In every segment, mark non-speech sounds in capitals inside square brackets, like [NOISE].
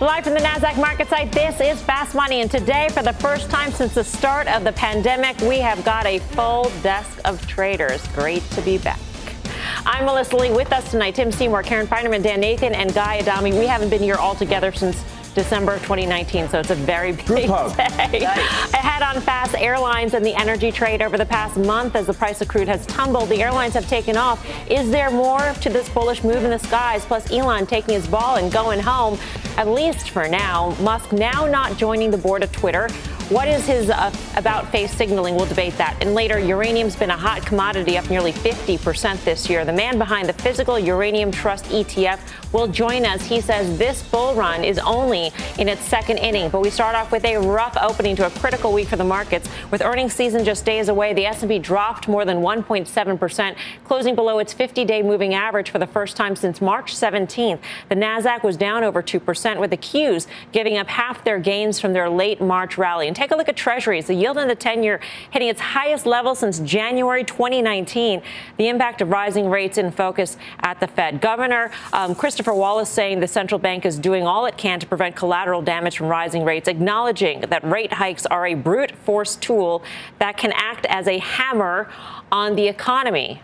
Live from the NASDAQ MarketSite, this is Fast Money. And today, for the first time since the start of the pandemic, we have got a full desk of traders. Great to be back. I'm Melissa Lee with us tonight. Tim Seymour, Karen Finerman, Dan Nathan, and Guy Adami. We haven't been here all together since December of 2019, so it's a very big day. Nice. Ahead on fast airlines and the energy trade over the past month as the price of crude has tumbled, the airlines have taken off. Is there more to this bullish move in the skies? Plus, Elon taking his ball and going home, at least for now. Musk now not joining the board of Twitter. What is his uh, about face signaling? We'll debate that. And later, uranium's been a hot commodity, up nearly 50% this year. The man behind the Physical Uranium Trust ETF will join us. He says this bull run is only in its second inning. But we start off with a rough opening to a critical week for the markets. With earnings season just days away, the S&P dropped more than 1.7%, closing below its 50-day moving average for the first time since March 17th. The Nasdaq was down over 2%, with the Qs giving up half their gains from their late March rally. And take a look at Treasuries. The yield on the 10 year hitting its highest level since January 2019. The impact of rising rates in focus at the Fed. Governor um, Christopher Waller saying the central bank is doing all it can to prevent collateral damage from rising rates, acknowledging that rate hikes are a brute force tool that can act as a hammer on the economy.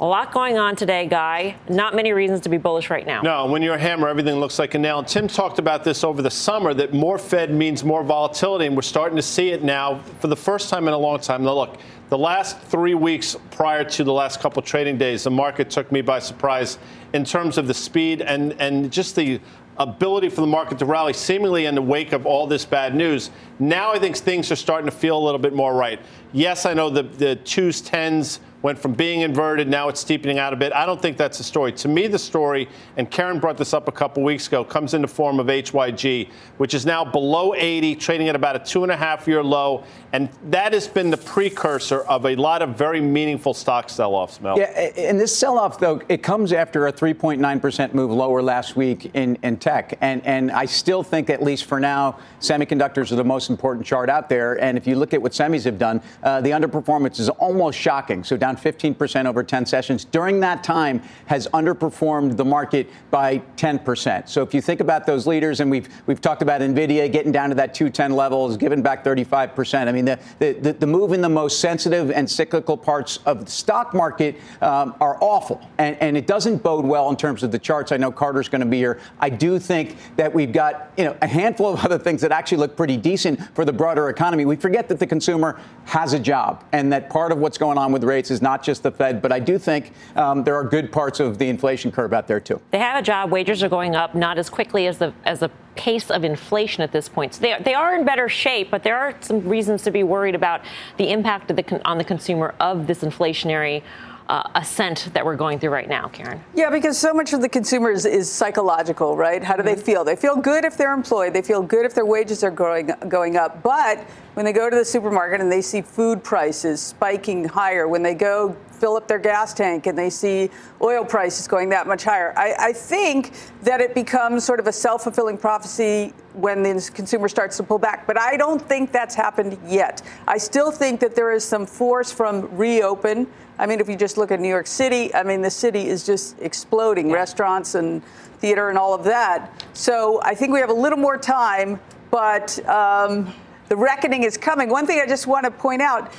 A lot going on today, Guy. Not many reasons to be bullish right now. No, when you're a hammer, everything looks like a nail. And Tim talked about this over the summer that more Fed means more volatility, and we're starting to see it now for the first time in a long time. Now, look, the last three weeks prior to the last couple trading days, the market took me by surprise in terms of the speed and, and just the ability for the market to rally seemingly in the wake of all this bad news. Now I think things are starting to feel a little bit more right. Yes, I know the, the twos, tens, went from being inverted, now it's steepening out a bit. I don't think that's the story. To me, the story, and Karen brought this up a couple weeks ago, comes in the form of HYG, which is now below 80, trading at about a two and a half year low. And that has been the precursor of a lot of very meaningful stock sell offs, Mel. Yeah, and this sell off, though, it comes after a 3.9% move lower last week in, in tech. And, and I still think, at least for now, semiconductors are the most important chart out there. And if you look at what semis have done, uh, the underperformance is almost shocking. So down 15% over 10 sessions. During that time, has underperformed the market by 10%. So if you think about those leaders, and we've we've talked about Nvidia getting down to that 210 level, is giving back 35%. I mean, the, the, the move in the most sensitive and cyclical parts of the stock market um, are awful, and, and it doesn't bode well in terms of the charts. I know Carter's going to be here. I do think that we've got you know a handful of [LAUGHS] other things that actually look pretty decent for the broader economy. We forget that the consumer has a job, and that part of what's going on with rates is not just the Fed, but I do think um, there are good parts of the inflation curve out there too. They have a job. Wages are going up, not as quickly as the as the pace of inflation at this point. So they, they are in better shape, but there are some reasons to be worried about the impact the, on the consumer of this inflationary uh, ascent that we're going through right now, Karen? Yeah, because so much of the consumers is psychological, right? How do mm-hmm. they feel? They feel good if they're employed. They feel good if their wages are growing going up. But when they go to the supermarket and they see food prices spiking higher, when they go fill up their gas tank and they see oil prices going that much higher. I, I think that it becomes sort of a self fulfilling prophecy when the consumer starts to pull back. But I don't think that's happened yet. I still think that there is some force from reopen. I mean, if you just look at New York City, I mean, the city is just exploding yeah. restaurants and theater and all of that. So I think we have a little more time, but um, the reckoning is coming. One thing I just want to point out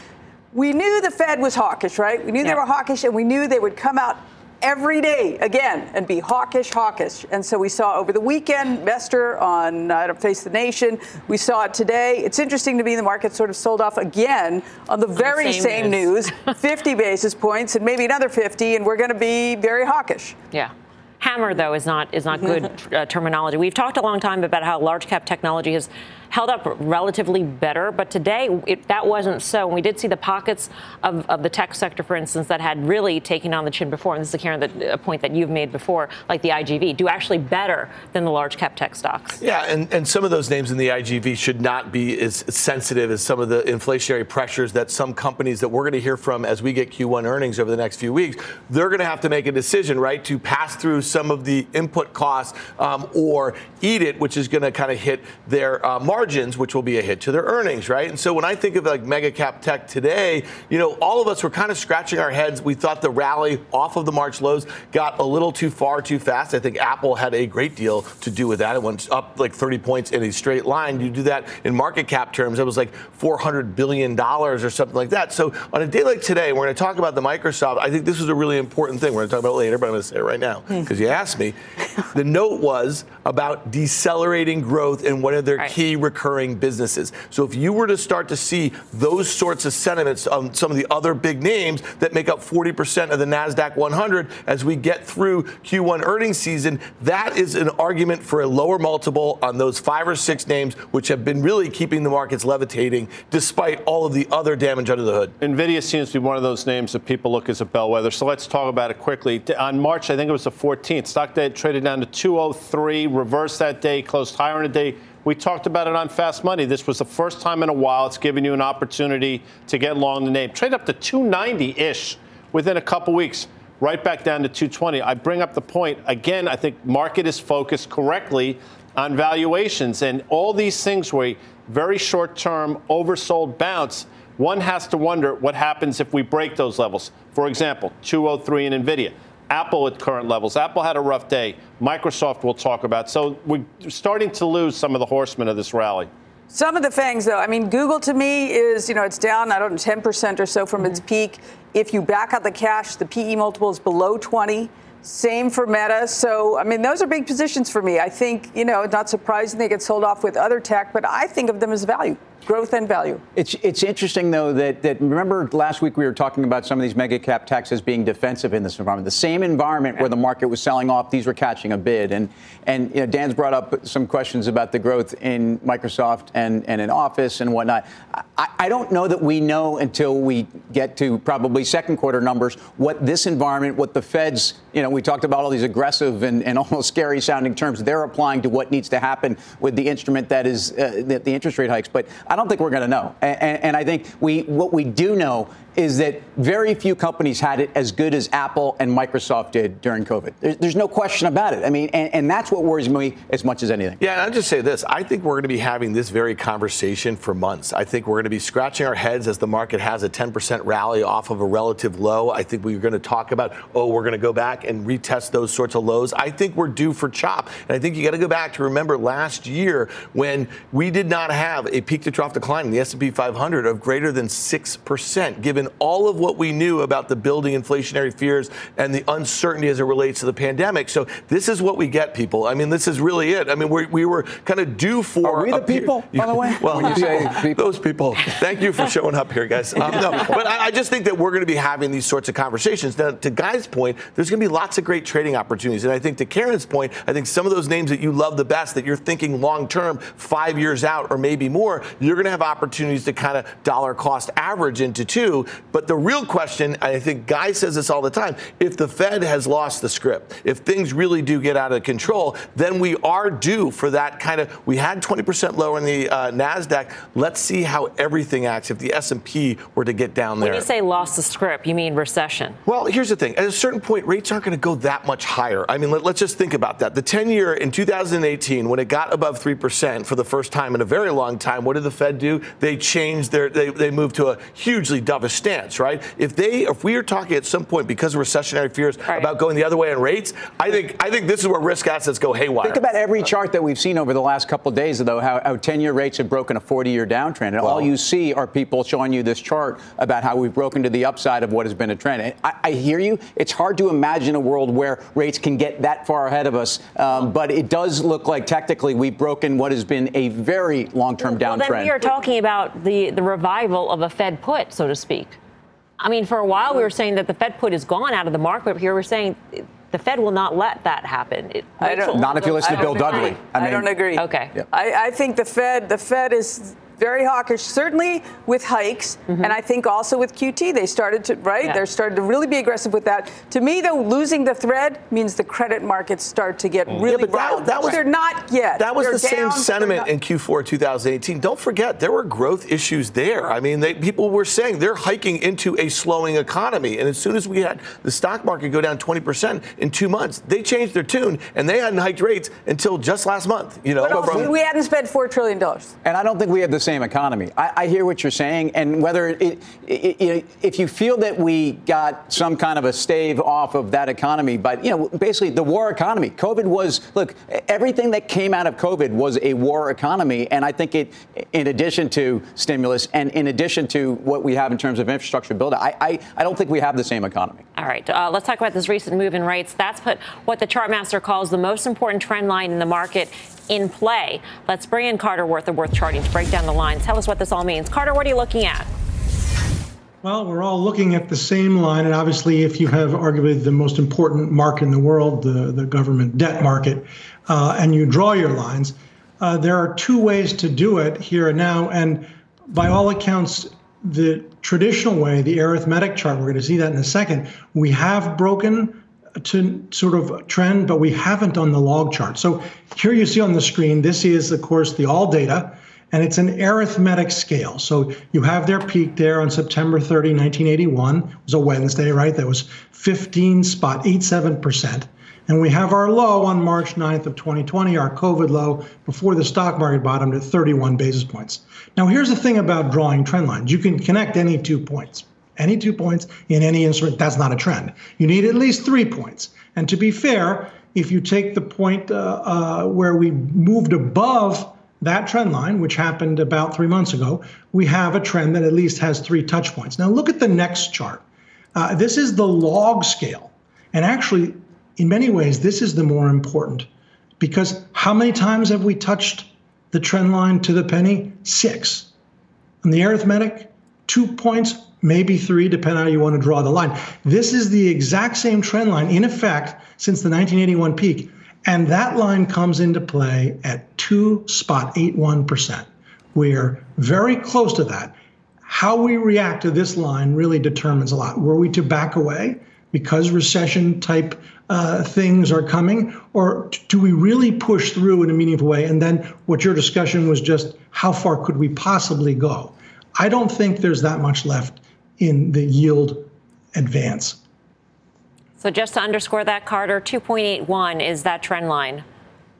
we knew the Fed was hawkish, right? We knew yeah. they were hawkish, and we knew they would come out every day again and be hawkish, hawkish. And so we saw over the weekend, Mester on uh, Face the Nation. We saw it today. It's interesting to me the market sort of sold off again on the very same, same, news, news [LAUGHS] 50 basis points and maybe another 50, and we're going to be very hawkish. Yeah. Hammer, though, is not is not [LAUGHS] good uh, terminology. We've talked a long time about how large cap technology has held up relatively better. But today, it, that wasn't so. And we did see the pockets of, of the tech sector, for instance, that had really taken on the chin before. And this is Karen, the, a point that you've made before, like the IGV, do actually better than the large cap tech stocks. Yeah, and, and some of those names in the IGV should not be as sensitive as some of the inflationary pressures that some companies that we're going to hear from as we get Q1 earnings over the next few weeks. They're going to have to make a decision, right, to pass through some of the input costs um, or eat it, which is going to kind of hit their uh, margins, which will be a hit to their earnings, right? And so when I think of like mega cap tech today, you know, all of us were kind of scratching our heads. We thought the rally off of the March lows got a little too far too fast. I think Apple had a great deal to do with that. It went up like 30 points in a straight line. You do that in market cap terms, it was like 400 billion dollars or something like that. So on a day like today, we're going to talk about the Microsoft. I think this is a really important thing. We're going to talk about it later, but I'm going to say it right now because hmm. you asked me. the note was about decelerating growth in one of their right. key recurring businesses. So if you were to start to see those sorts of sentiments on some of the other big names that make up 40% of the NASDAQ 100 as we get through Q1 earnings season, that is an argument for a lower multiple on those five or six names, which have been really keeping the markets levitating despite all of the other damage under the hood. NVIDIA seems to be one of those names that people look as a bellwether. So let's talk about it quickly. On March, I think it was the 14th, stock day traded down to 203, reversed that day, closed higher in a day. We talked about it on Fast Money. This was the first time in a while it's given you an opportunity to get long the name. Trade up to 290 ish within a couple weeks, right back down to 220. I bring up the point again. I think market is focused correctly on valuations and all these things where very short term oversold bounce. One has to wonder what happens if we break those levels. For example, 203 in NVIDIA. Apple at current levels. Apple had a rough day. Microsoft we'll talk about. So we're starting to lose some of the horsemen of this rally. Some of the fangs, though. I mean, Google to me is, you know, it's down, I don't know, 10% or so from its hmm. peak. If you back out the cash, the PE multiple is below 20. Same for Meta. So, I mean, those are big positions for me. I think, you know, not surprising they get sold off with other tech, but I think of them as value growth and value. It's it's interesting though that that remember last week we were talking about some of these mega cap taxes being defensive in this environment. The same environment where the market was selling off, these were catching a bid. And and you know, Dan's brought up some questions about the growth in Microsoft and, and in Office and whatnot. I, I don't know that we know until we get to probably second quarter numbers what this environment, what the Feds, you know, we talked about all these aggressive and, and [LAUGHS] almost scary sounding terms they're applying to what needs to happen with the instrument that is uh, the, the interest rate hikes. But I don't think we're going to know. And, and, I think we what we do know is that very few companies had it as good as Apple and Microsoft did during COVID. There's, there's no question about it. I mean, and, and, that's what worries me as much as anything. Yeah, and I'll just say this. I think we're going to be having this very conversation for months. I think we're going to be scratching our heads as the market has a 10% rally off of a relative low. I think we're going to talk about, oh, we're going to go back and retest those sorts of lows. I think we're due for chop. And I think you got to go back to remember last year when we did not have a peak to trough decline in the S&P 500 of greater than 6%, given given all of what we knew about the building inflationary fears and the uncertainty as it relates to the pandemic. So this is what we get, people. I mean, this is really it. I mean, we, we were kind of due for. Are we the people, by the way? well, you [LAUGHS] people. those people. Thank you for showing up here, guys. Um, no, [LAUGHS] but I, I, just think that we're going to be having these sorts of conversations. Now, to Guy's point, there's going to be lots of great trading opportunities, and I think to Karen's point, I think some of those names that you love the best, that you're thinking long term, five years out or maybe more, you're going to have opportunities to kind of dollar cost average into two. But the real question, I think Guy says this all the time, if the Fed has lost the script, if things really do get out of control, then we are due for that kind of. We had 20% lower in the uh, Nasdaq. Let's see how everything acts if the S&P were to get down there. When you say lost the script, you mean recession? Well, here's the thing. At a certain point, rates aren't going to go that much higher. I mean, let, us just think about that. The 10-year in 2018, when it got above three percent for the first time in a very long time, what did the Fed do? They changed their. They, they moved to a hugely dovish stance, right? If they, if we are talking at some point because of recessionary fears right. about going the other way in rates, I think, I think this is where risk assets go haywire. Think about every chart that we've seen over the last couple of days, though, how, how 10-year rates have broken a 40-year downtrend, and well, all you see are people showing you this chart about how we've broken to the upside of what has been a trend. And I, I hear you. It's hard to imagine a world where rates can get that far ahead of us, um, but it does look like technically we've broken what has been a very long-term well, downtrend. Well, then we are talking about the, the revival of a Fed put, so to speak. I mean, for a while we were saying that the Fed put is gone out of the market, but here we're saying the Fed will not let that happen. It, I don't, Not if you listen to Bill Dudley. I, mean, don't agree. Okay. Yep. I, I think the Fed, the Fed is very hawkish, certainly with hikes, mm-hmm. and I think also with QT. They started to, right? Yeah. They're starting to really be aggressive with that. To me, though, losing the thread means the credit markets start to get mm. really Yeah, but that- round. that was- They're not yet. That was They're the same down, but they're sentiment in Q4 2018. Don't forget, there were growth issues there. I mean, they, people were saying they're hiking into a slowing economy. And as soon as we had the stock market go down 20% in two months, they changed their tune and they hadn't hiked rates until just last month. You know, But also, from- we hadn't spent $4 trillion. And I don't think we have the same economy. I, I hear what you're saying, and whether it, it, it, if you feel that we got some kind of a stave off of that economy, but you know, basically the war economy. COVID was look, everything that came out of COVID was a war economy, and I think it, in addition to stimulus and in addition to what we have in terms of infrastructure build, I, I, I don't think we have the same economy. All right, uh, let's talk about this recent move in rates. That's put what the chart master calls the most important trend line in the market in play. Let's bring in Carter Worth of Worth Charting to break down the lines. Tell us what this all means. Carter, what are you looking at? Well, we're all looking at the same line, and obviously, if you have arguably the most important market in the world, the, the government debt market, uh, and you draw your lines, uh, there are two ways to do it here and now. And by all accounts, the traditional way, the arithmetic chart, we're going to see that in a second, we have broken to sort of trend, but we haven't on the log chart. So here you see on the screen, this is, of course, the all data, and it's an arithmetic scale. So you have their peak there on September 30, 1981. It was a Wednesday, right? That was 15.87%. And we have our low on March 9th of 2020, our COVID low before the stock market bottomed at 31 basis points. Now, here's the thing about drawing trend lines. You can connect any two points any two points in any instrument, that's not a trend. You need at least three points. And to be fair, if you take the point uh, uh, where we moved above that trend line, which happened about three months ago, we have a trend that at least has three touch points. Now, look at the next chart. Uh, this is the log scale. And actually, in many ways, this is the more important because how many times have we touched the trend line to the penny? Six. On the arithmetic, two points, maybe three, depending on how you want to draw the line. This is the exact same trend line in effect since the 1981 peak. And that line comes into play at 2.81%. We're very close to that. How we react to this line really determines a lot. Were we to back away because recession type uh, things are coming, or do we really push through in a meaningful way? And then what your discussion was just how far could we possibly go? I don't think there's that much left in the yield advance. So just to underscore that, Carter, 2.81 is that trend line,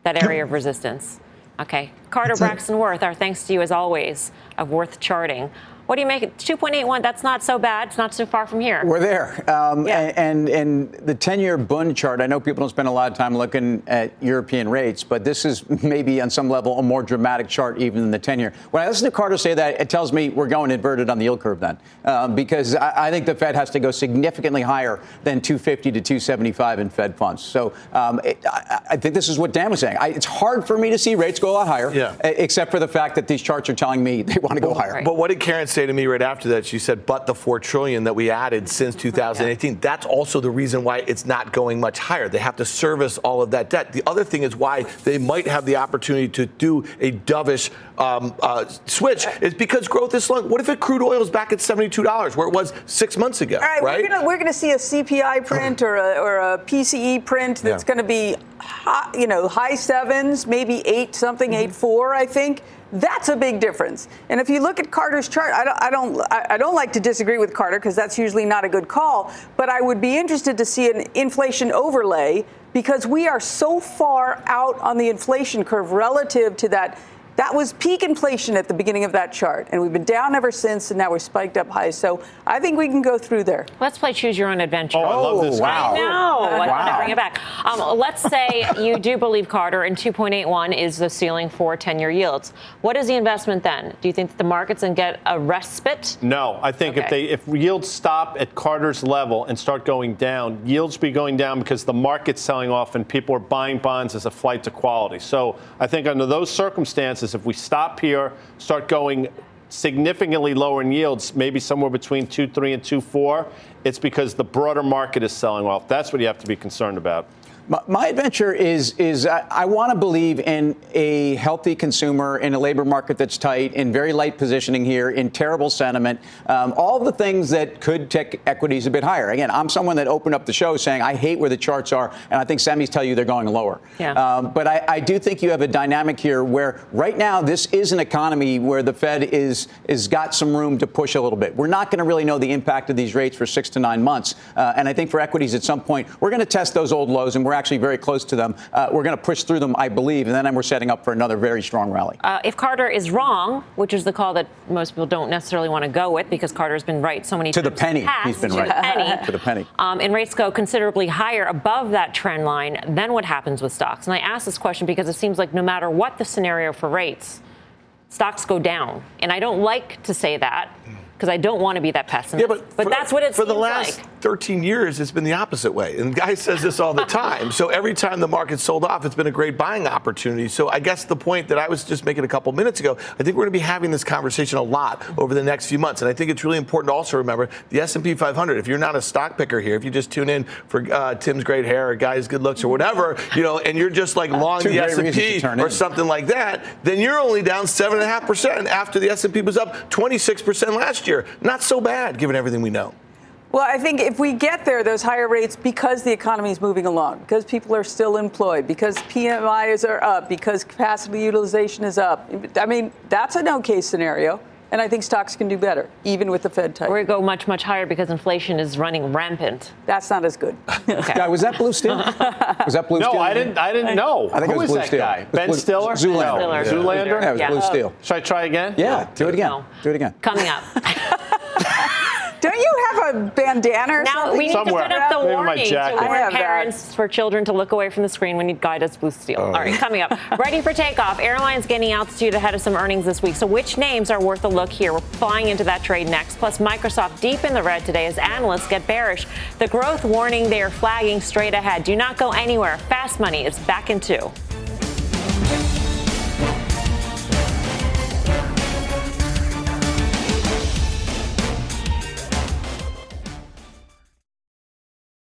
that area of resistance. Okay. Carter That's it. Braxton Worth, our thanks to you as always of Worth Charting. What do you make it? 2.81, that's not so bad. It's not so far from here. We're there. Um, Yeah. and, and the 10 year Bund chart, I know people don't spend a lot of time looking at European rates, but this is maybe on some level a more dramatic chart even than the 10 year. When I listen to Carter say that, it tells me we're going inverted on the yield curve then. Um, because I, I think the Fed has to go significantly higher than 250 to 275 in Fed funds. So um, it, I, I think this is what Dan was saying. I, it's hard for me to see rates go a lot higher, Yeah. except for the fact that these charts are telling me they want to go higher. right. But what did Karen say to me right after that? She said, "But the four trillion that we added since 2018. That's also the reason why it's not going much higher. They have to service all of that debt. The other thing is why they might have the opportunity to do a dovish um, uh, switch is because growth is slowing. What if it crude oil is back at 72 dollars where it was six months ago? All right, we're gonna we're gonna see a CPI print or a, or a PCE print that's Yeah. going to be, high, you know, high sevens, maybe eight something, eight four. I think that's a big difference. And if you look at Carter's chart, I don't I don't I don't like to disagree with Carter because that's usually not a good call. But I would be interested to see an inflation overlay because we are so far out on the inflation curve relative to that. That was peak inflation at the beginning of that chart, and we've been down ever since, and now we're spiked up high. So I think we can go through there. Let's play Choose Your Own Adventure. Oh, I love this. wow. I know. I want Wow. bring it back. Um, let's say you do believe Carter and 2.81 is the ceiling for 10 year yields. What is the investment then? Do you think that the markets can get a respite? No, I think if they if yields stop at Carter's level and start going down, yields be going down because the market's selling off and people are buying bonds as a flight to quality. So I think under those circumstances, if we stop here, start going significantly lower in yields, maybe somewhere between 2.3 and 2.4, it's because the broader market is selling off. That's what you have to be concerned about. My, adventure is is I, I want to believe in a healthy consumer in a labor market that's tight, in very light positioning here, in terrible sentiment, um, all the things that could take equities a bit higher. Again, I'm someone that opened up the show saying I hate where the charts are, and I think semis tell you they're going lower. Yeah. Um, but I, I do think you have a dynamic here where right now this is an economy where the Fed is is got some room to push a little bit. We're not going to really know the impact of these rates for six to nine months, uh, and I think for equities at some point we're going to test those old lows, and we're actually very close to them. Uh, we're going to push through them, I believe, and then we're setting up for another very strong rally. Uh, if Carter is wrong, which is the call that most people don't necessarily want to go with because Carter's been right so many times. to times. the penny, past, he's been to right. The penny, [LAUGHS] to the penny. Um, and rates go considerably higher above that trend line, then what happens with stocks? And I ask this question because it seems like no matter what the scenario for rates, stocks go down. And I don't like to say that because I don't want to be that pessimist. Yeah, but, for, that's what it's for the last like. 13 years, it's been the opposite way. And the guy [LAUGHS] says this all the time. so every time the market sold off, it's been a great buying opportunity. So I guess the point that I was just making a couple minutes ago, I think we're going to be having this conversation a lot over the next few months. And I think it's really important to also remember the S&P 500. If you're not a stock picker here, if you just tune in for uh, Tim's great hair or guy's good looks or whatever, you know, and you're just like long Two the S&P or in. something like that, then you're only down seven and a half percent after the S&P was up 26 percent last year. Not so bad given everything we know. Well, I think if we get there, those higher rates, because the economy is moving along, because people are still employed, because PMIs are up, because capacity utilization is up, I mean, that's an okay scenario. And I think stocks can do better, even with the Fed tight. Or it go much, much higher because inflation is running rampant. That's not as good. [LAUGHS] Guy, was that Blue Steel? Was that Blue No, Steel? I didn't. I didn't know. I think Who it was Blue that Steel. guy? Ben Blue- Stiller. Zoolander. No. Yeah. Zoolander. Yeah, it was Yeah. Blue Steel. Should I try again? Yeah, do it again. No. Do it again. Coming up. [LAUGHS] Don't you have a bandana or Now something? we need Somewhere. to put up the Maybe my warning to warn have that. parents for children to look away from the screen when you guide us blue steel. Oh. All right, coming up. [LAUGHS] Ready for takeoff. Airlines gaining altitude ahead of some earnings this week. So which names are worth a look here? We're flying into that trade next. Plus Microsoft deep in the red today as analysts get bearish. The growth warning they are flagging straight ahead. Do not go anywhere. Fast money is back in two.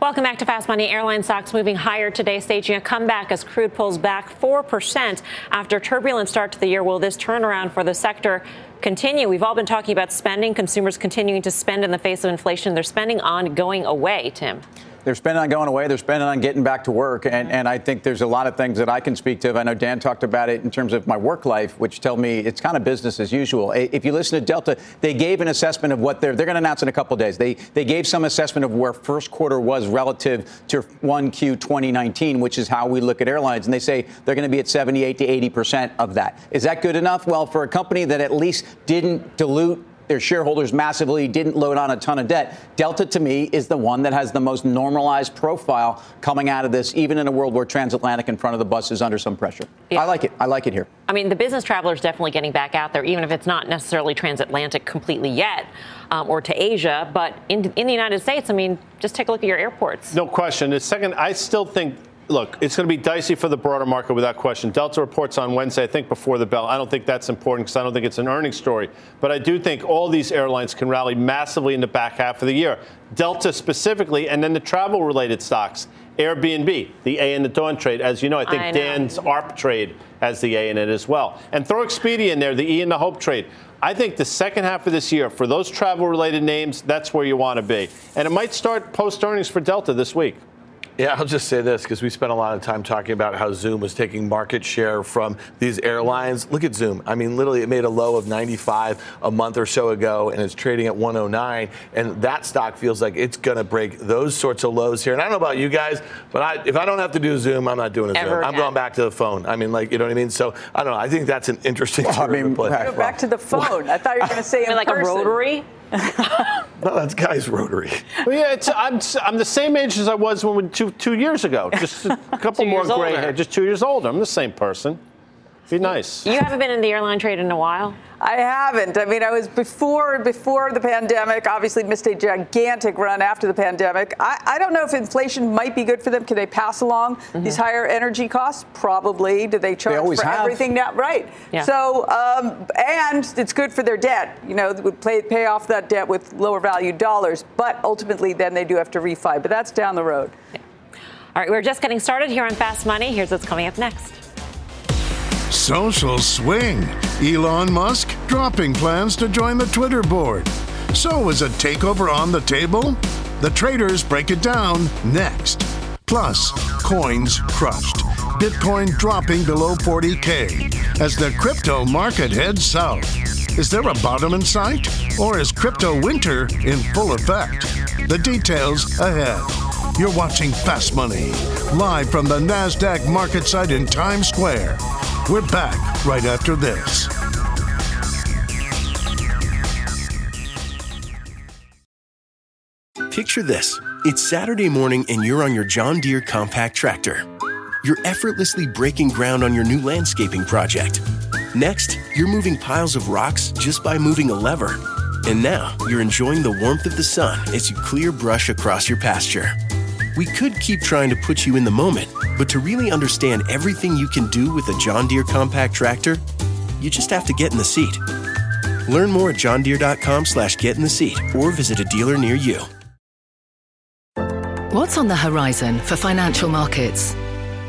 Welcome back to Fast Money. Airline stocks moving higher today, staging a comeback as crude pulls back 4% after turbulent start to the year. Will this turnaround for the sector continue? We've all been talking about spending, consumers continuing to spend in the face of inflation. They're spending on going away, Tim. They're spending on going away. They're spending on getting back to work. And, and I think there's a lot of things that I can speak to. I know Dan talked about it in terms of my work life, which tell me it's kind of business as usual. If you listen to Delta, they gave an assessment of what they're, they're going to announce in a couple days. They, they gave some assessment of where first quarter was relative to 1Q 2019, which is how we look at airlines. And they say they're going to be at 78 to 80% of that. Is that good enough? Well, for a company that at least didn't dilute their shareholders massively, didn't load on a ton of debt. Delta, to me, is the one that has the most normalized profile coming out of this, even in a world where transatlantic in front of the bus is under some pressure. Yeah. I like it. I like it here. I mean, the business traveler is definitely getting back out there, even if it's not necessarily transatlantic completely yet. Um, or to Asia, but in, in the United States, I mean, just take a look at your airports. No question. The second, I still think look, it's going to be dicey for the broader market without question. Delta reports on Wednesday, I think before the bell. I don't think that's important because I don't think it's an earnings story. But I do think all these airlines can rally massively in the back half of the year. Delta specifically, and then the travel related stocks. Airbnb, the A in the dawn trade. As you know, I think I know. Dan's ARP trade has the A in it as well. And throw Expedia in there, the E in the Hope trade. I think the second half of this year, for those travel related names, that's where you want to be. And it might start post earnings for Delta this week. Yeah, I'll just say this because we spent a lot of time talking about how Zoom was taking market share from these airlines. Look at Zoom. I mean, literally, it made a low of 95 a month or so ago, and it's trading at 109. And that stock feels like it's going to break those sorts of lows here. And I don't know about you guys, but I, if I don't have to do Zoom, I'm not doing a Ever Zoom. Again. I'm going back to the phone. I mean, like, you know what I mean? So I don't know. I think that's an interesting. Well, I mean, [LAUGHS] go back to the phone. I thought you were going to say [LAUGHS] like person. a rotary. No, that's guy's rotary. Well, yeah, I'm, I'm the same age as I was when two, two years ago. Just a [LAUGHS] couple more gray hair, just two years older. I'm the same person. Be nice. You haven't been in the airline trade in a while? I haven't. I mean, I was before before the pandemic. Obviously, missed a gigantic run after the pandemic. I, I don't know if inflation might be good for them. Can they pass along mm-hmm. these higher energy costs? Probably. Do they charge they for have. everything now? Right. Yeah. So, um, and it's good for their debt. You know, would pay, pay off that debt with lower value dollars. But ultimately, then they do have to refi. But that's down the road. Yeah. All right, we're just getting started here on Fast Money. Here's what's coming up next. Social swing. Elon Musk dropping plans to join the Twitter board. So is a takeover on the table? The traders break it down next. Plus, coins crushed. Bitcoin dropping below 40K as the crypto market heads south. Is there a bottom in sight? Or is crypto winter in full effect? The details ahead. You're watching Fast Money, live from the NASDAQ MarketSite in Times Square. We're back right after this. Picture this it's Saturday morning and you're on your John Deere compact tractor. You're effortlessly breaking ground on your new landscaping project. Next, you're moving piles of rocks just by moving a lever. And now you're enjoying the warmth of the sun as you clear brush across your pasture. We could keep trying to put you in the moment, but to really understand everything you can do with a John Deere compact tractor, you just have to get in the seat. Learn more at johndeere.com slash get in the seat or visit a dealer near you. What's on the horizon for financial markets?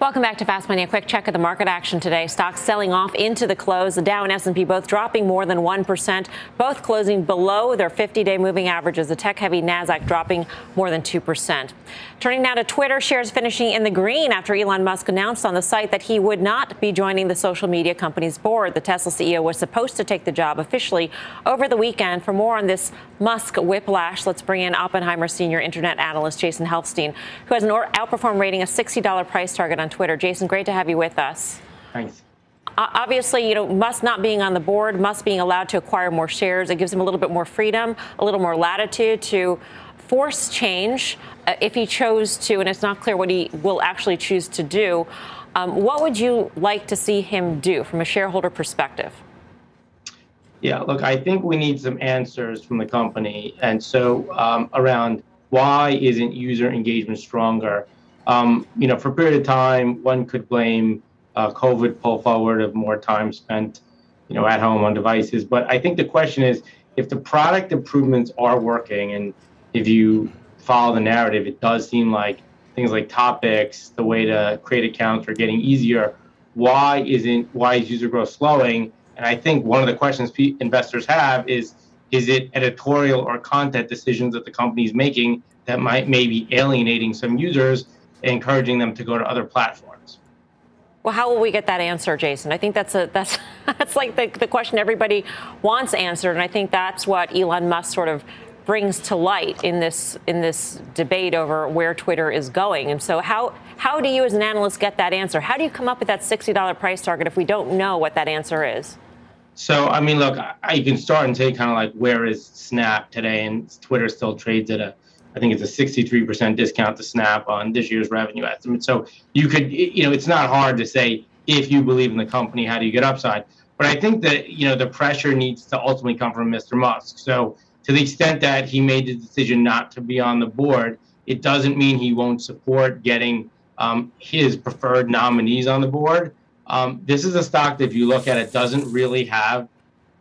Welcome back to Fast Money. A quick check of the market action today. Stocks selling off into the close. The Dow and S&P both dropping more than 1%, both closing below their 50-day moving averages. The tech-heavy Nasdaq dropping more than 2%. Turning now to Twitter, shares finishing in the green after Elon Musk announced on the site that he would not be joining the social media company's board. The Tesla CEO was supposed to take the job officially over the weekend. For more on this Musk whiplash, let's bring in Oppenheimer senior internet analyst Jason Helfstein, who has an outperform rating, a $60 price target on Twitter. Jason, great to have you with us. Thanks. Obviously, you know, Musk not being on the board, Musk being allowed to acquire more shares, it gives him a little bit more freedom, a little more latitude to force change uh, if he chose to, and it's not clear what he will actually choose to do. Um, what would you like to see him do from a shareholder perspective? Yeah, look, I think we need some answers from the company. And so, um, around why isn't user engagement stronger? Um, you know, for a period of time, one could blame uh, COVID pull forward of more time spent, you know, at home on devices. But I think the question is, if the product improvements are working, and if you follow the narrative, it does seem like things like topics, the way to create accounts are getting easier. Why isn't why is user growth slowing? And I think one of the questions investors have is, is it editorial or content decisions that the company is making that might maybe alienating some users, encouraging them to go to other platforms? Well, how will we get that answer, Jason? I think that's a that's [LAUGHS] that's like the, the question everybody wants answered, and I think that's what Elon Musk sort of brings to light in this in this debate over where Twitter is going. And so how how do you as an analyst get that answer? How do you come up with that $60 price target if we don't know what that answer is? So I mean, look, I, you can start and say kind of like where is Snap today, and Twitter still trades at a I think it's a 63% discount to Snap on this year's revenue estimate. So you could, you know, it's not hard to say if you believe in the company, how do you get upside? But I think that, you know, the pressure needs to ultimately come from Mr. Musk. So to the extent that he made the decision not to be on the board, it doesn't mean he won't support getting um, his preferred nominees on the board. Um, this is a stock that, if you look at it, doesn't really have,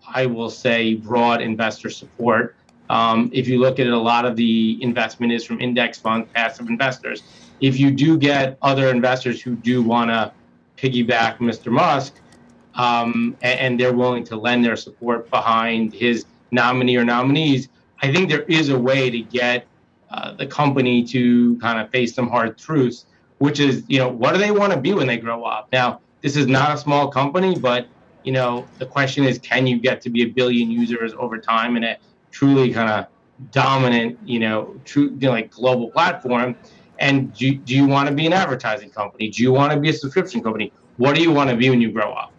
I will say, broad investor support. Um, if you look at it, a lot of the investment is from index funds, passive investors. If you do get other investors who do want to piggyback Mr. Musk, um, and, and, they're willing to lend their support behind his nominee or nominees, I think there is a way to get uh, the company to kind of face some hard truths, which is, you know, what do they want to be when they grow up? Now, this is not a small company, but you know, the question is, can you get to be a billion users over time in a truly kind of dominant, you know, true you know, like global platform? And do, do you want to be an advertising company? Do you want to be a subscription company? What do you want to be when you grow up?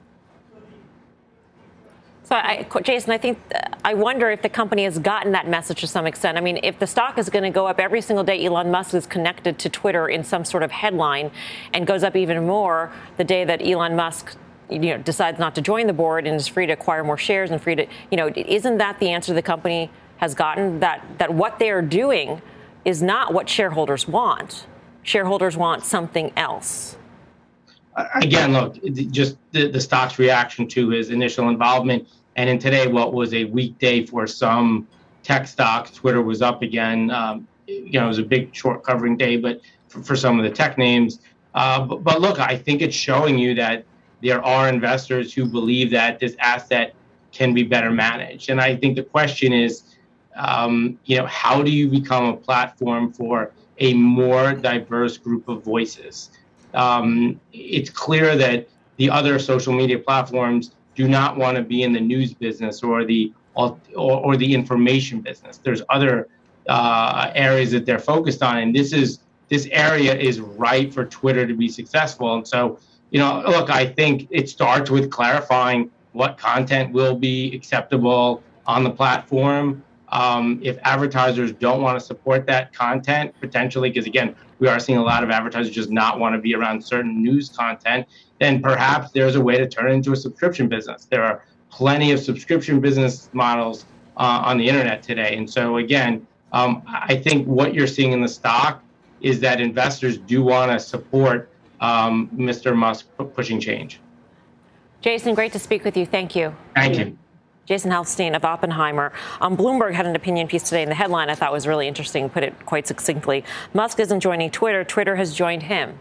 So, I, Jason, I think uh, I wonder if the company has gotten that message to some extent. I mean, if the stock is going to go up every single day, Elon Musk is connected to Twitter in some sort of headline, and goes up even more the day that Elon Musk you know decides not to join the board and is free to acquire more shares and free to you know isn't that the answer the company has gotten? That that what they are doing is not what shareholders want. Shareholders want something else. Again look just the, the stock's reaction to his initial involvement and in today, what was a weekday for some tech stocks, Twitter was up again. Um, you know, it was a big short covering day, but for, for some of the tech names. Uh, but, but look, I think it's showing you that there are investors who believe that this asset can be better managed. And I think the question is, um, you know, how do you become a platform for a more diverse group of voices? Um, it's clear that the other social media platforms do not want to be in the news business or the or, or the information business. There's other uh, areas that they're focused on, and this is this area is right for Twitter to be successful. And so, you know, look, I think it starts with clarifying what content will be acceptable on the platform. Um, if advertisers don't want to support that content, potentially, because again, we are seeing a lot of advertisers just not want to be around certain news content, then perhaps there's a way to turn it into a subscription business. There are plenty of subscription business models uh, on the internet today. And so, again, um, I think what you're seeing in the stock is that investors do want to support um, Mr. Musk pushing change. Jason, great to speak with you. Thank you. Thank you. Jason Helfstein of Oppenheimer. Um, Bloomberg had an opinion piece today, and the headline I thought was really interesting, put it quite succinctly. Musk isn't joining Twitter, Twitter has joined him.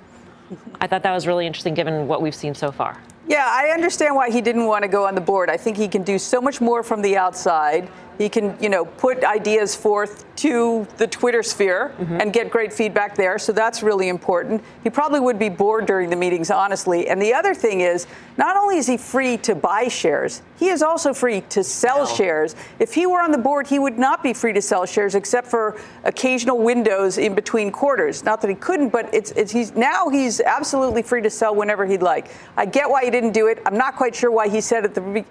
I thought that was really interesting given what we've seen so far. Yeah, I understand why he didn't want to go on the board. I think he can do so much more from the outside. He can, you know, put ideas forth to the Twitter sphere mm-hmm. and get great feedback there. So that's really important. He probably would be bored during the meetings, honestly. And the other thing is, not only is he free to buy shares, he is also free to sell shares. If he were on the board, he would not be free to sell shares except for occasional windows in between quarters. Not that he couldn't, but it's, it's he's now he's absolutely free to sell whenever he'd like. I get why he didn't do it. I'm not quite sure why he said at the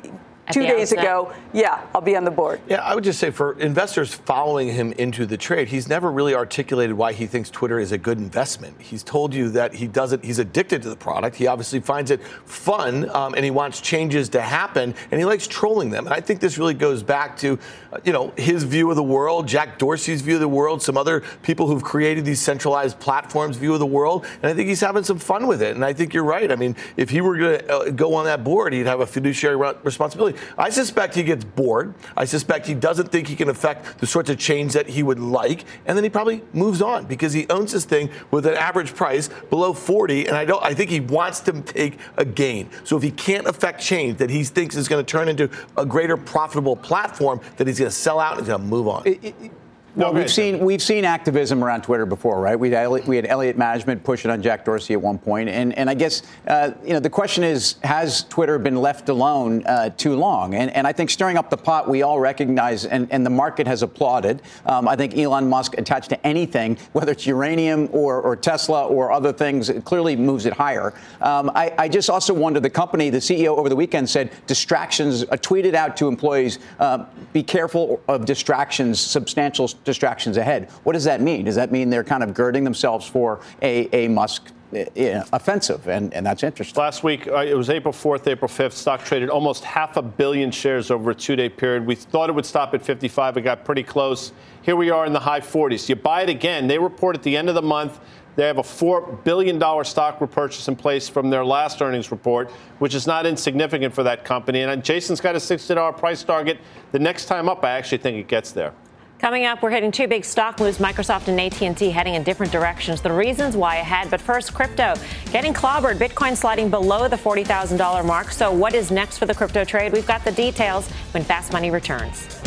two days outset. ago, yeah, I'll be on the board. Yeah, I would just say for investors following him into the trade, he's never really articulated why he thinks Twitter is a good investment. He's told you that he doesn't, he's addicted to the product. He obviously finds it fun um, and he wants changes to happen and he likes trolling them. And I think this really goes back to, you know, his view of the world, Jack Dorsey's view of the world, some other people who've created these centralized platforms view of the world. And I think he's having some fun with it. And I think you're right. I mean, if he were going to uh, go on that board, he'd have a fiduciary responsibility. I suspect he gets bored. I suspect he doesn't think he can affect the sorts of change that he would like, and then he probably moves on because he owns this thing with an average price below 40, and I don't. I think he wants to take a gain. So if he can't affect change that he thinks is going to turn into a greater profitable platform, that he's going to sell out and he's going to move on. It, it, well, we've seen we've seen activism around Twitter before, right? We had we had Elliott Management push it on Jack Dorsey at one point, and and I guess uh, you know the question is, has Twitter been left alone uh, too long? And and I think stirring up the pot, we all recognize, and, and the market has applauded. Um, I think Elon Musk attached to anything, whether it's uranium or, or Tesla or other things, it clearly moves it higher. Um, I, I, just also wonder the company, the CEO over the weekend said distractions, uh, tweeted out to employees, uh, be careful of distractions, substantial distractions ahead. What does that mean? Does that mean they're kind of girding themselves for a, a Musk uh, offensive, and, and that's interesting. Last week, uh, it was April 4th, April 5th. Stock traded almost half a billion shares over a two day period. We thought it would stop at 55. It got pretty close. Here we are in the high 40s. You buy it again. They report at the end of the month. They have a $4 billion stock repurchase in place from their last earnings report, which is not insignificant for that company. And Jason's got a $60 price target. The next time up, I actually think it gets there. Coming up, we're hitting two big stock moves, Microsoft and AT&T heading in different directions. The reasons why ahead, but first, crypto getting clobbered. Bitcoin sliding below the $40,000 mark. So what is next for the crypto trade? We've got the details when Fast Money returns.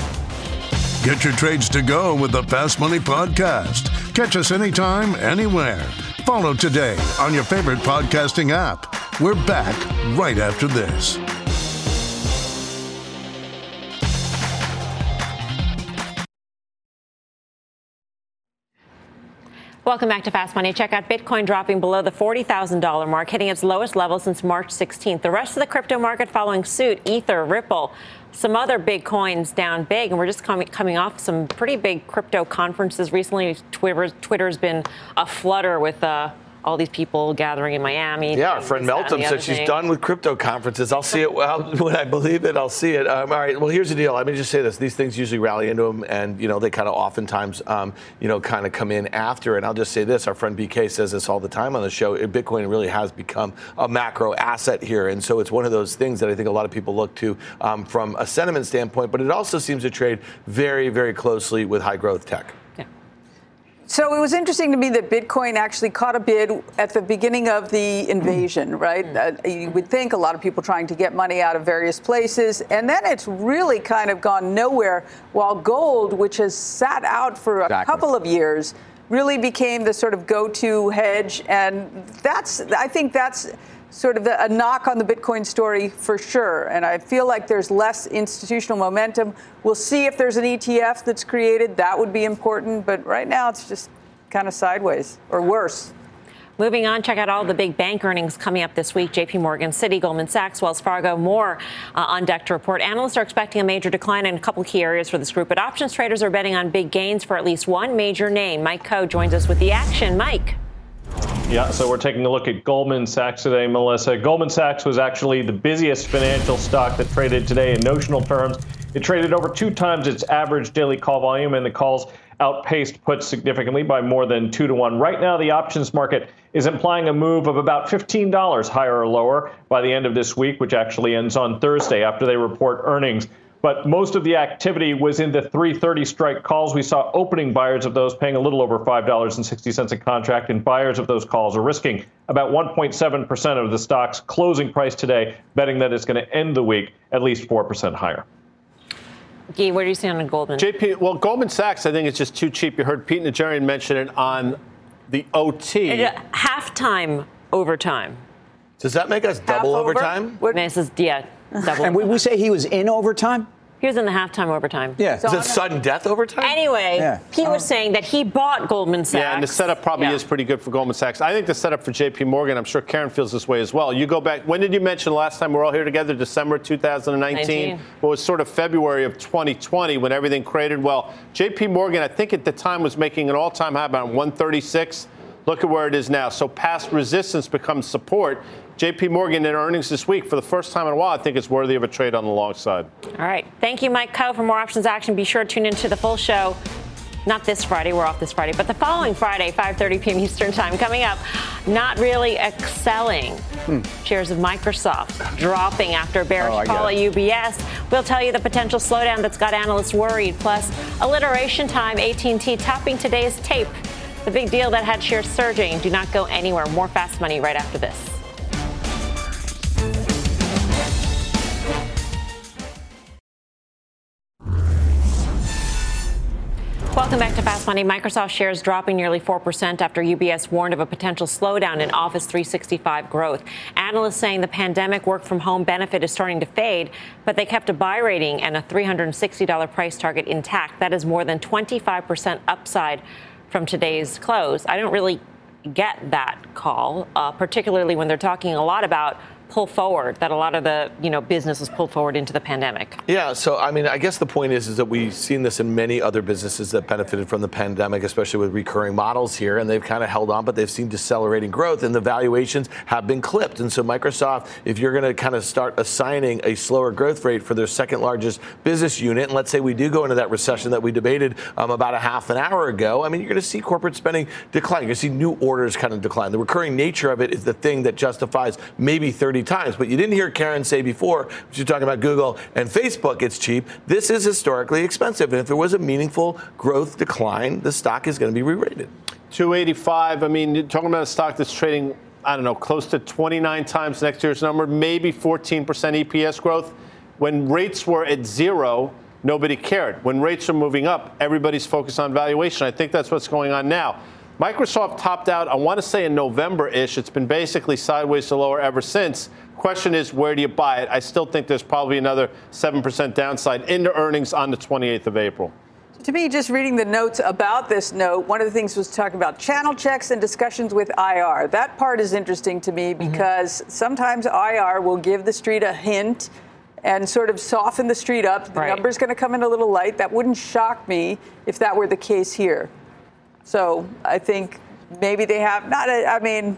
Get your trades to go with the Fast Money podcast. Catch us anytime, anywhere. Follow today on your favorite podcasting app. We're back right after this. Welcome back to Fast Money. Check out Bitcoin dropping below the $40,000 mark, hitting its lowest level since March 16th. The rest of the crypto market following suit Ether, Ripple, some other big coins down big. And we're just coming, coming off some pretty big crypto conferences recently. Twitter, Twitter's been a flutter with uh, all these people gathering in Miami. Yeah, our friend Meltem said she's done with crypto conferences. I'll see it [LAUGHS] when I believe it. I'll see it. Um, all right. Well, here's the deal. Let me just say this: these things usually rally into them, and you know they kind of oftentimes, um, you know, kind of come in after. And I'll just say this: our friend BK says this all the time on the show. Bitcoin really has become a macro asset here, and so it's one of those things that I think a lot of people look to um, from a sentiment standpoint. But it also seems to trade very, very closely with high growth tech. So it was interesting to me that Bitcoin actually caught a bid at the beginning of the invasion, mm. right? Uh, you would think a lot of people trying to get money out of various places, and then it's really kind of gone nowhere. While gold, which has sat out for a exactly. couple of years, really became the sort of go-to hedge, and that's I think that's sort of a knock on the Bitcoin story for sure. And I feel like there's less institutional momentum. We'll see if there's an ETF that's created. That would be important. But right now, it's just kind of sideways or worse. Moving on, check out all the big bank earnings coming up this week. JP Morgan, Citi, Goldman Sachs, Wells Fargo, more uh, on deck to report. Analysts are expecting a major decline in a couple key areas for this group, but options traders are betting on big gains for at least one major name. Mike Khouw joins us with the action. Mike. Yeah, so we're taking a look at Goldman Sachs today, Melissa. Goldman Sachs was actually the busiest financial stock that traded today in notional terms. It traded over two times its average daily call volume, and the calls outpaced puts significantly by more than two to one. Right now, the options market is implying a move of about $15 higher or lower by the end of this week, which actually ends on Thursday after they report earnings but most of the activity was in the 330 strike calls. We saw opening buyers of those paying a little over $5.60 a contract, and buyers of those calls are risking about 1.7% of the stock's closing price today, betting that it's going to end the week at least 4% higher. Gee, where do you stand on Goldman? JP, well, Goldman Sachs, I think it's just too cheap. You heard Pete Najarian mention it on the OT. Uh, halftime overtime. Does that make us double Half overtime? Over? What? This is, yeah, double. and we, we say he was in overtime? He was in the halftime overtime. Yeah. So Is it sudden death overtime? Anyway, yeah. he was oh. saying that he bought Goldman Sachs. Yeah, and the setup probably yeah. is pretty good for Goldman Sachs. I think the setup for JP Morgan, I'm sure Karen feels this way as well. You go back, when did you mention last time we are all here together? December 2019? 19. Well, it was sort of February of 2020 when everything created. Well, JP Morgan, I think at the time was making an all time high about 136. Look at where it is now. So past resistance becomes support. JP Morgan in earnings this week for the first time in a while. I think it's worthy of a trade on the long side. All right. Thank you, Mike Khouw. For more options action, be sure to tune into the full show Not this Friday, we're off this Friday, but the following Friday, 5:30 p.m. Eastern Time. Coming up, not really excelling. Hmm. Shares of Microsoft dropping after a bearish oh, call at UBS. We'll tell you the potential slowdown that's got analysts worried. Plus, alliteration time. AT&T topping today's tape. The big deal that had shares surging. Do not go anywhere. More fast money right after this. Welcome back to Fast Money. Microsoft shares dropping nearly 4% after UBS warned of a potential slowdown in Office 365 growth. Analysts saying the pandemic work from home benefit is starting to fade, but they kept a buy rating and a $360 price target intact. That is more than 25% upside from today's close. I don't really get that call, uh, particularly when they're talking a lot about pull forward that a lot of the you know business was pulled forward into the pandemic. Yeah, so I mean, I guess the point is is that we've seen this in many other businesses that benefited from the pandemic, especially with recurring models here, and they've kind of held on, but they've seen decelerating growth, and the valuations have been clipped. And so Microsoft, if you're going to kind of start assigning a slower growth rate for their second largest business unit, and let's say we do go into that recession that we debated um, about a half an hour ago, I mean, you're going to see corporate spending decline. You're going to see new orders kind of decline. The recurring nature of it is the thing that justifies maybe 30 times. But you didn't hear Karen say before, she's talking about Google and Facebook, it's cheap. This is historically expensive. And if there was a meaningful growth decline, the stock is going to be re rated. 285. I mean, you're talking about a stock that's trading, I don't know, close to 29 times next year's number, maybe 14% EPS growth. When rates were at zero, nobody cared. When rates are moving up, everybody's focused on valuation. I think that's what's going on now. Microsoft topped out, I want to say in November ish. It's been basically sideways to lower ever since. Question is, where do you buy it? I still think there's probably another 7% downside into earnings on the 28th of April. To me, just reading the notes about this note, one of the things was talking about channel checks and discussions with IR. That part is interesting to me mm-hmm. because mm-hmm. sometimes IR will give the street a hint and sort of soften the street up. The right. number's going to come in a little light. That wouldn't shock me if that were the case here. So I think maybe they have not. A, I mean,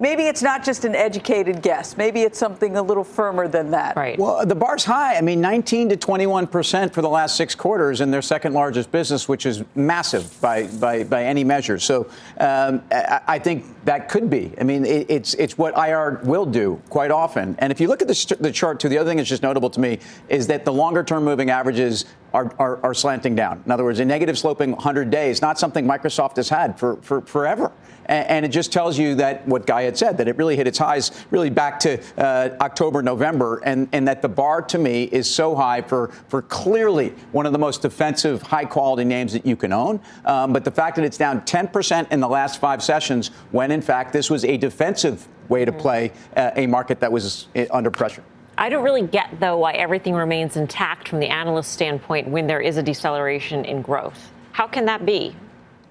Maybe it's not just an educated guess. Maybe it's something a little firmer than that. Right. Well, the bar's high. I mean, 19 to 21 percent for the last six quarters in their second largest business, which is massive by by, by any measure. So um, I, I, think that could be. I mean, it, it's it's what IR will do quite often. And if you look at the, the chart too, the other thing that's just notable to me is that the longer term moving averages are, are, are, slanting down. In other words, a negative sloping 100 days, not something Microsoft has had for, for forever. And, and, it just tells you that what Guy had said, that it really hit its highs really back to uh, October, November, and, and that the bar to me is so high for, for clearly one of the most defensive, high quality names that you can own. Um, but the fact that it's down 10% in the last five sessions, when in fact this was a defensive way to mm-hmm. play uh, a market that was uh, under pressure. I don't really get, though, why everything remains intact from the analyst standpoint when there is a deceleration in growth. How can that be?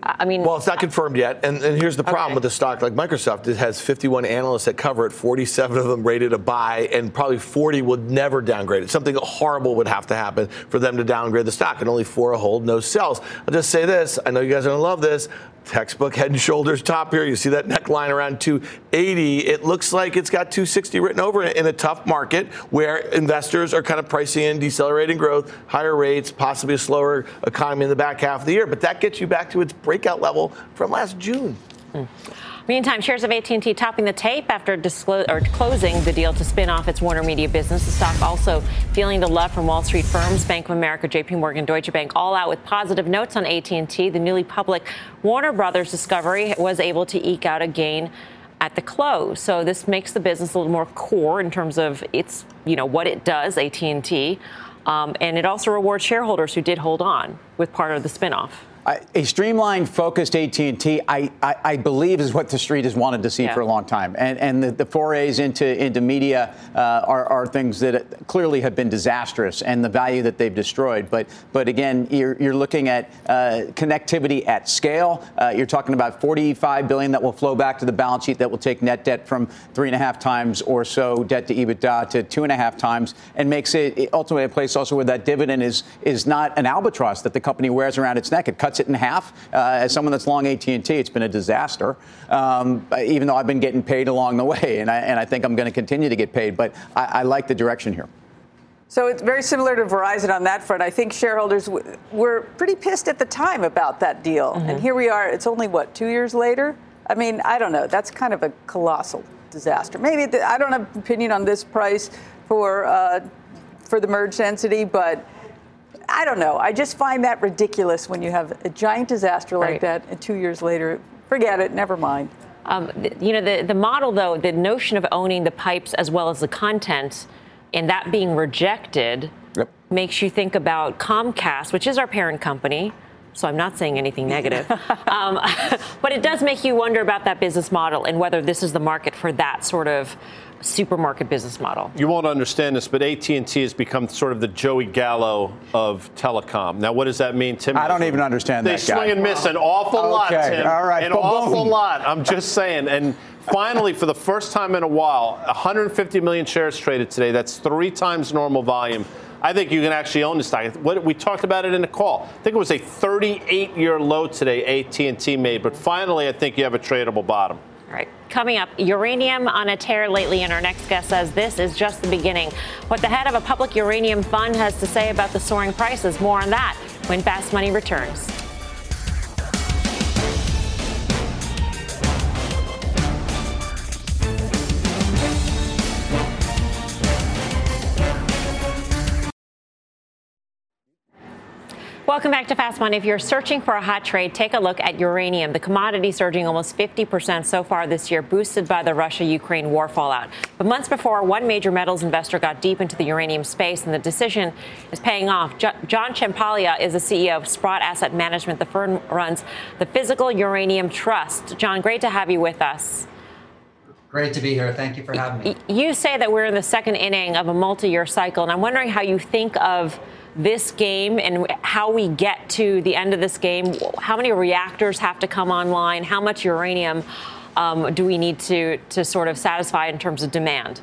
I mean, well, it's not confirmed yet. And, and here's the problem okay. with a stock like Microsoft. It has 51 analysts that cover it, 47 of them rated a buy, and probably 40 would never downgrade it. Something horrible would have to happen for them to downgrade the stock, and only four a hold, no sells. I'll just say this. I know you guys are going to love this textbook head and shoulders top here. You see that neckline around 280. It looks like it's got 260 written over it in a tough market where investors are kind of pricing in decelerating growth, higher rates, possibly a slower economy in the back half of the year. But that gets you back to its breakout level from last June. Mm. Meantime, shares of AT&T topping the tape after disclo- or closing the deal to spin off its Warner Media business. The stock also feeling the love from Wall Street firms, Bank of America, J.P. Morgan, Deutsche Bank, all out with positive notes on AT&T. The newly public Warner Brothers Discovery was able to eke out a gain at the close. So this makes the business a little more core in terms of its, you know, what it does, AT&T. Um, and it also rewards shareholders who did hold on with part of the spinoff a streamlined, focused AT&T, I, I, I, believe, is what the street has wanted to see yeah. for a long time. And, and the, the forays into, into media uh, are, are things that clearly have been disastrous and the value that they've destroyed. But, but again, you're, you're looking at uh, connectivity at scale. Uh, you're talking about 45 billion that will flow back to the balance sheet that will take net debt from three and a half times or so debt to EBITDA to two and a half times and makes it ultimately a place also where that dividend is, is not an albatross that the company wears around its neck. It cuts cuts it in half. Uh, as someone that's long AT&T, it's been a disaster. Um, even though I've been getting paid along the way, and I, and I think I'm going to continue to get paid. But I, I like the direction here. So it's very similar to Verizon on that front. I think shareholders w- were pretty pissed at the time about that deal. Mm-hmm. And here we are, it's only what, two years later? I mean, I don't know. That's kind of a colossal disaster. Maybe the, I don't have an opinion on this price for, uh, for the merged entity, but I don't know. I just find that ridiculous when you have a giant disaster like right. that and two years later, forget it, never mind. Um, you know, the, the model, though, the notion of owning the pipes as well as the content and that being rejected yep. makes you think about Comcast, which is our parent company. So I'm not saying anything negative. [LAUGHS] um, [LAUGHS] but it does make you wonder about that business model and whether this is the market for that sort of supermarket business model. You won't understand this, but AT&T has become sort of the Joey Gallo of telecom. Now, what does that mean, Tim? I don't even understand they that swing and miss an awful okay. lot, Tim. All right, an awful lot. I'm just saying. And finally, for the first time in a while, 150 million shares traded today. That's three times normal volume. I think you can actually own this stock. What, we talked about it in the call. I think it was a 38-year low today AT&T made, but finally, I think you have a tradable bottom. All right. Coming up, uranium on a tear lately, and our next guest says this is just the beginning. What the head of a public uranium fund has to say about the soaring prices. More on that when Fast Money returns. Welcome back to Fast Money. If you're searching for a hot trade, take a look at uranium. The commodity surging almost 50% so far this year, boosted by the Russia Ukraine war fallout. But months before, one major metals investor got deep into the uranium space, and the decision is paying off. John Ciampaglia is the CEO of Sprott Asset Management. The firm runs the Physical Uranium Trust. John, great to have you with us. Great to be here. Thank you for having me. You say that we're in the second inning of a multi year cycle, and I'm wondering how you think of this game and how we get to the end of this game. How many reactors have to come online? How much uranium um, do we need to, to sort of satisfy in terms of demand?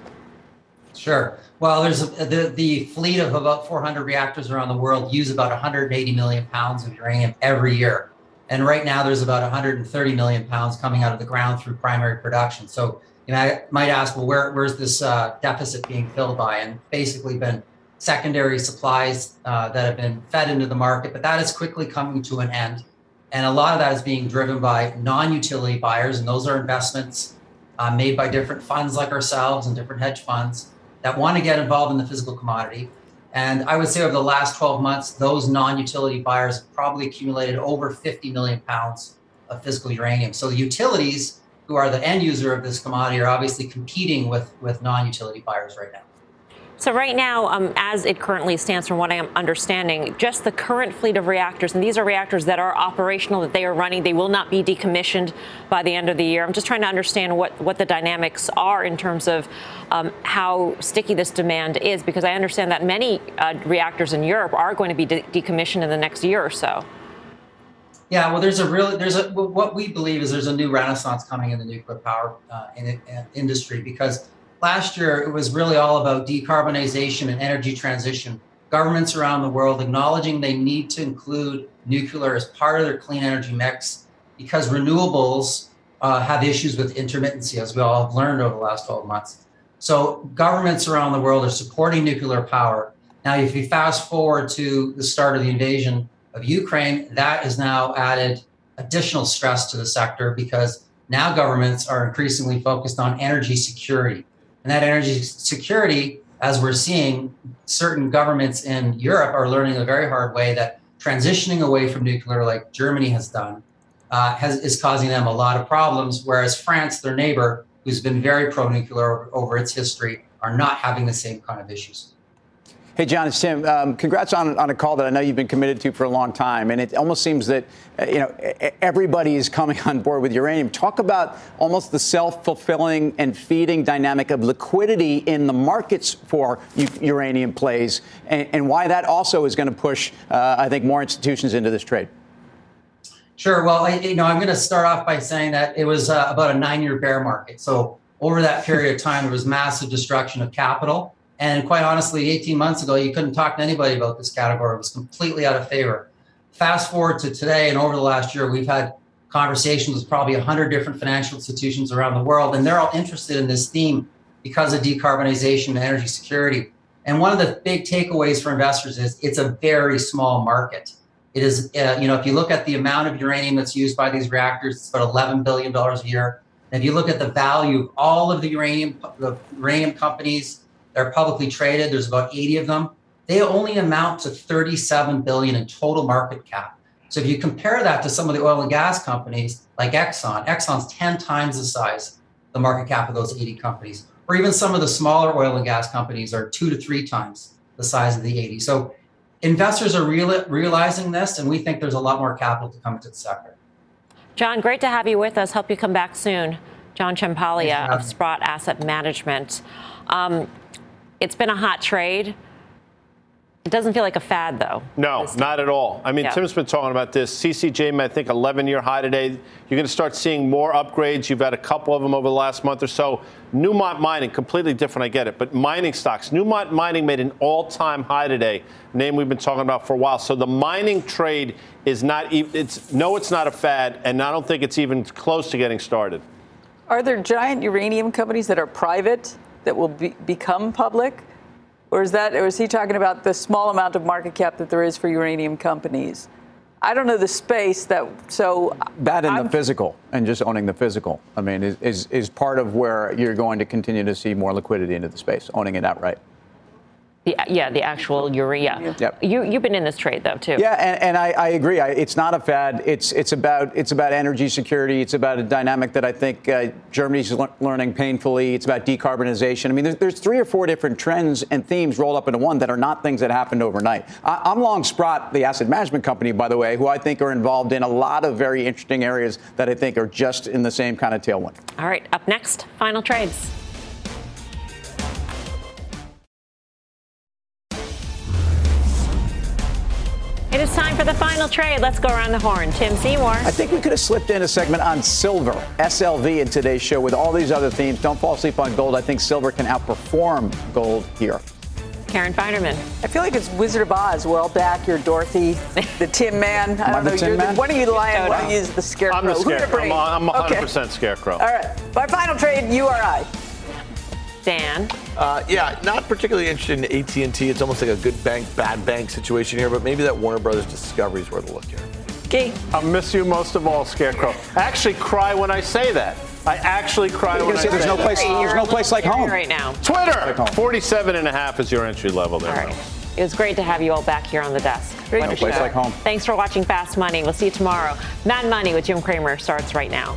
Sure. Well, there's a, the, the fleet of about 400 reactors around the world use about 180 million pounds of uranium every year. And right now, there's about 130 million pounds coming out of the ground through primary production. So, you know, I might ask, well, where, where's this uh, deficit being filled by? And basically been secondary supplies uh, that have been fed into the market, but that is quickly coming to an end. And a lot of that is being driven by non utility buyers, and those are investments uh, made by different funds like ourselves and different hedge funds that want to get involved in the physical commodity. And I would say over the last 12 months, those non utility buyers have probably accumulated over 50 million pounds of physical uranium. So the utilities, who are the end user of this commodity, are obviously competing with, with non utility buyers right now. So right now, um, as it currently stands, from what I am understanding, just the current fleet of reactors, and these are reactors that are operational, that they are running, they will not be decommissioned by the end of the year. I'm just trying to understand what, what the dynamics are in terms of um, how sticky this demand is, because I understand that many uh, reactors in Europe are going to be de- decommissioned in the next year or so. Yeah, well, there's a really there's a what we believe is there's a new renaissance coming in the nuclear power uh, in, in industry because last year it was really all about decarbonization and energy transition. Governments around the world acknowledging they need to include nuclear as part of their clean energy mix because renewables uh, have issues with intermittency, as we all have learned over the last 12 months. So governments around the world are supporting nuclear power. Now, if you fast forward to the start of the invasion of Ukraine, that has now added additional stress to the sector because now governments are increasingly focused on energy security. And that energy security, as we're seeing, certain governments in Europe are learning a very hard way that transitioning away from nuclear, like Germany has done, uh, has, is causing them a lot of problems. Whereas France, their neighbor, who's been very pro nuclear over, over its history, are not having the same kind of issues. Hey, John, it's Tim. Um, congrats on, on a call that I know you've been committed to for a long time. And it almost seems that, uh, you know, everybody is coming [LAUGHS] on board with uranium. Talk about almost the self-fulfilling and feeding dynamic of liquidity in the markets for u- uranium plays and, and, why that also is going to push, uh, I think, more institutions into this trade. Sure. Well, I, you know, I'm going to start off by saying that it was uh, about a nine-year bear market. So over that period of time, there was massive destruction of capital. And quite honestly, 18 months ago, you couldn't talk to anybody about this category. It was completely out of favor. Fast forward to today, and over the last year, we've had conversations with probably 100 different financial institutions around the world, and they're all interested in this theme because of decarbonization and energy security. And one of the big takeaways for investors is it's a very small market. It is, uh, you know, if you look at the amount of uranium that's used by these reactors, it's about $11 billion a year. And if you look at the value of all of the uranium, the uranium companies are publicly traded, there's about 80 of them. They only amount to 37 billion in total market cap. So if you compare that to some of the oil and gas companies like Exxon, Exxon's 10 times the size, the market cap of those 80 companies, or even some of the smaller oil and gas companies are two to three times the size of the 80. So investors are real, realizing this, and we think there's a lot more capital to come into the sector. John, great to have you with us. Hope you come back soon. John Ciampaglia of Sprott Asset Management. Um, it's been a hot trade. It doesn't feel like a fad, though. No, not at all. I mean, yeah. Tim's been talking about this. CCJ, I think, 11-year high today. You're going to start seeing more upgrades. You've had a couple of them over the last month or so. Newmont Mining, completely different. I get it, but mining stocks. Newmont Mining made an all-time high today. Name we've been talking about for a while. So the mining trade is not. It's no, it's not a fad, and I don't think it's even close to getting started. Are there giant uranium companies that are private that will be, become public? Or is that, or is he talking about the small amount of market cap that there is for uranium companies? I don't know the space that so that in the physical and just owning the physical. I mean, is, is is part of where you're going to continue to see more liquidity into the space, owning it outright. The, yeah, the actual urea. Yep. You you've been in this trade though too. Yeah, and, and I, I, agree. I, it's not a fad. It's it's about it's about energy security. It's about a dynamic that I think uh, Germany's le- learning painfully. It's about decarbonization. I mean, there's, there's, three or four different trends and themes rolled up into one that are not things that happened overnight. I, am long Sprott, the asset management company, by the way, who I think are involved in a lot of very interesting areas that I think are just in the same kind of tailwind. All right, up next, final trades. It is time for the final trade. Let's go around the horn. Tim Seymour. I think we could have slipped in a segment on silver, SLV, in today's show with all these other themes. Don't fall asleep on gold. I think silver can outperform gold here. Karen Finerman. I feel like it's Wizard of Oz. We're all back. You're Dorothy, the Tin Man. I don't know. You're the, one of you the lion, one of you is the scarecrow. I'm the scarecrow. I'm, I'm 100% okay. scarecrow. All right. My final trade, you or I. Dan? Uh, yeah, not particularly interested in AT&T. It's almost like a good bank, bad bank situation here, but maybe that Warner Brothers Discovery is worth a look here. Okay. I'll miss you most of all, Scarecrow. I actually cry when I say that. I actually cry when I say there's no place, There's no place like home right now. Twitter. Like 47 and a half is your entry level there. All right. It was great to have you all back here on the desk. Great no place like home. Thanks for watching Fast Money. We'll see you tomorrow. Mad Money with Jim Cramer starts right now.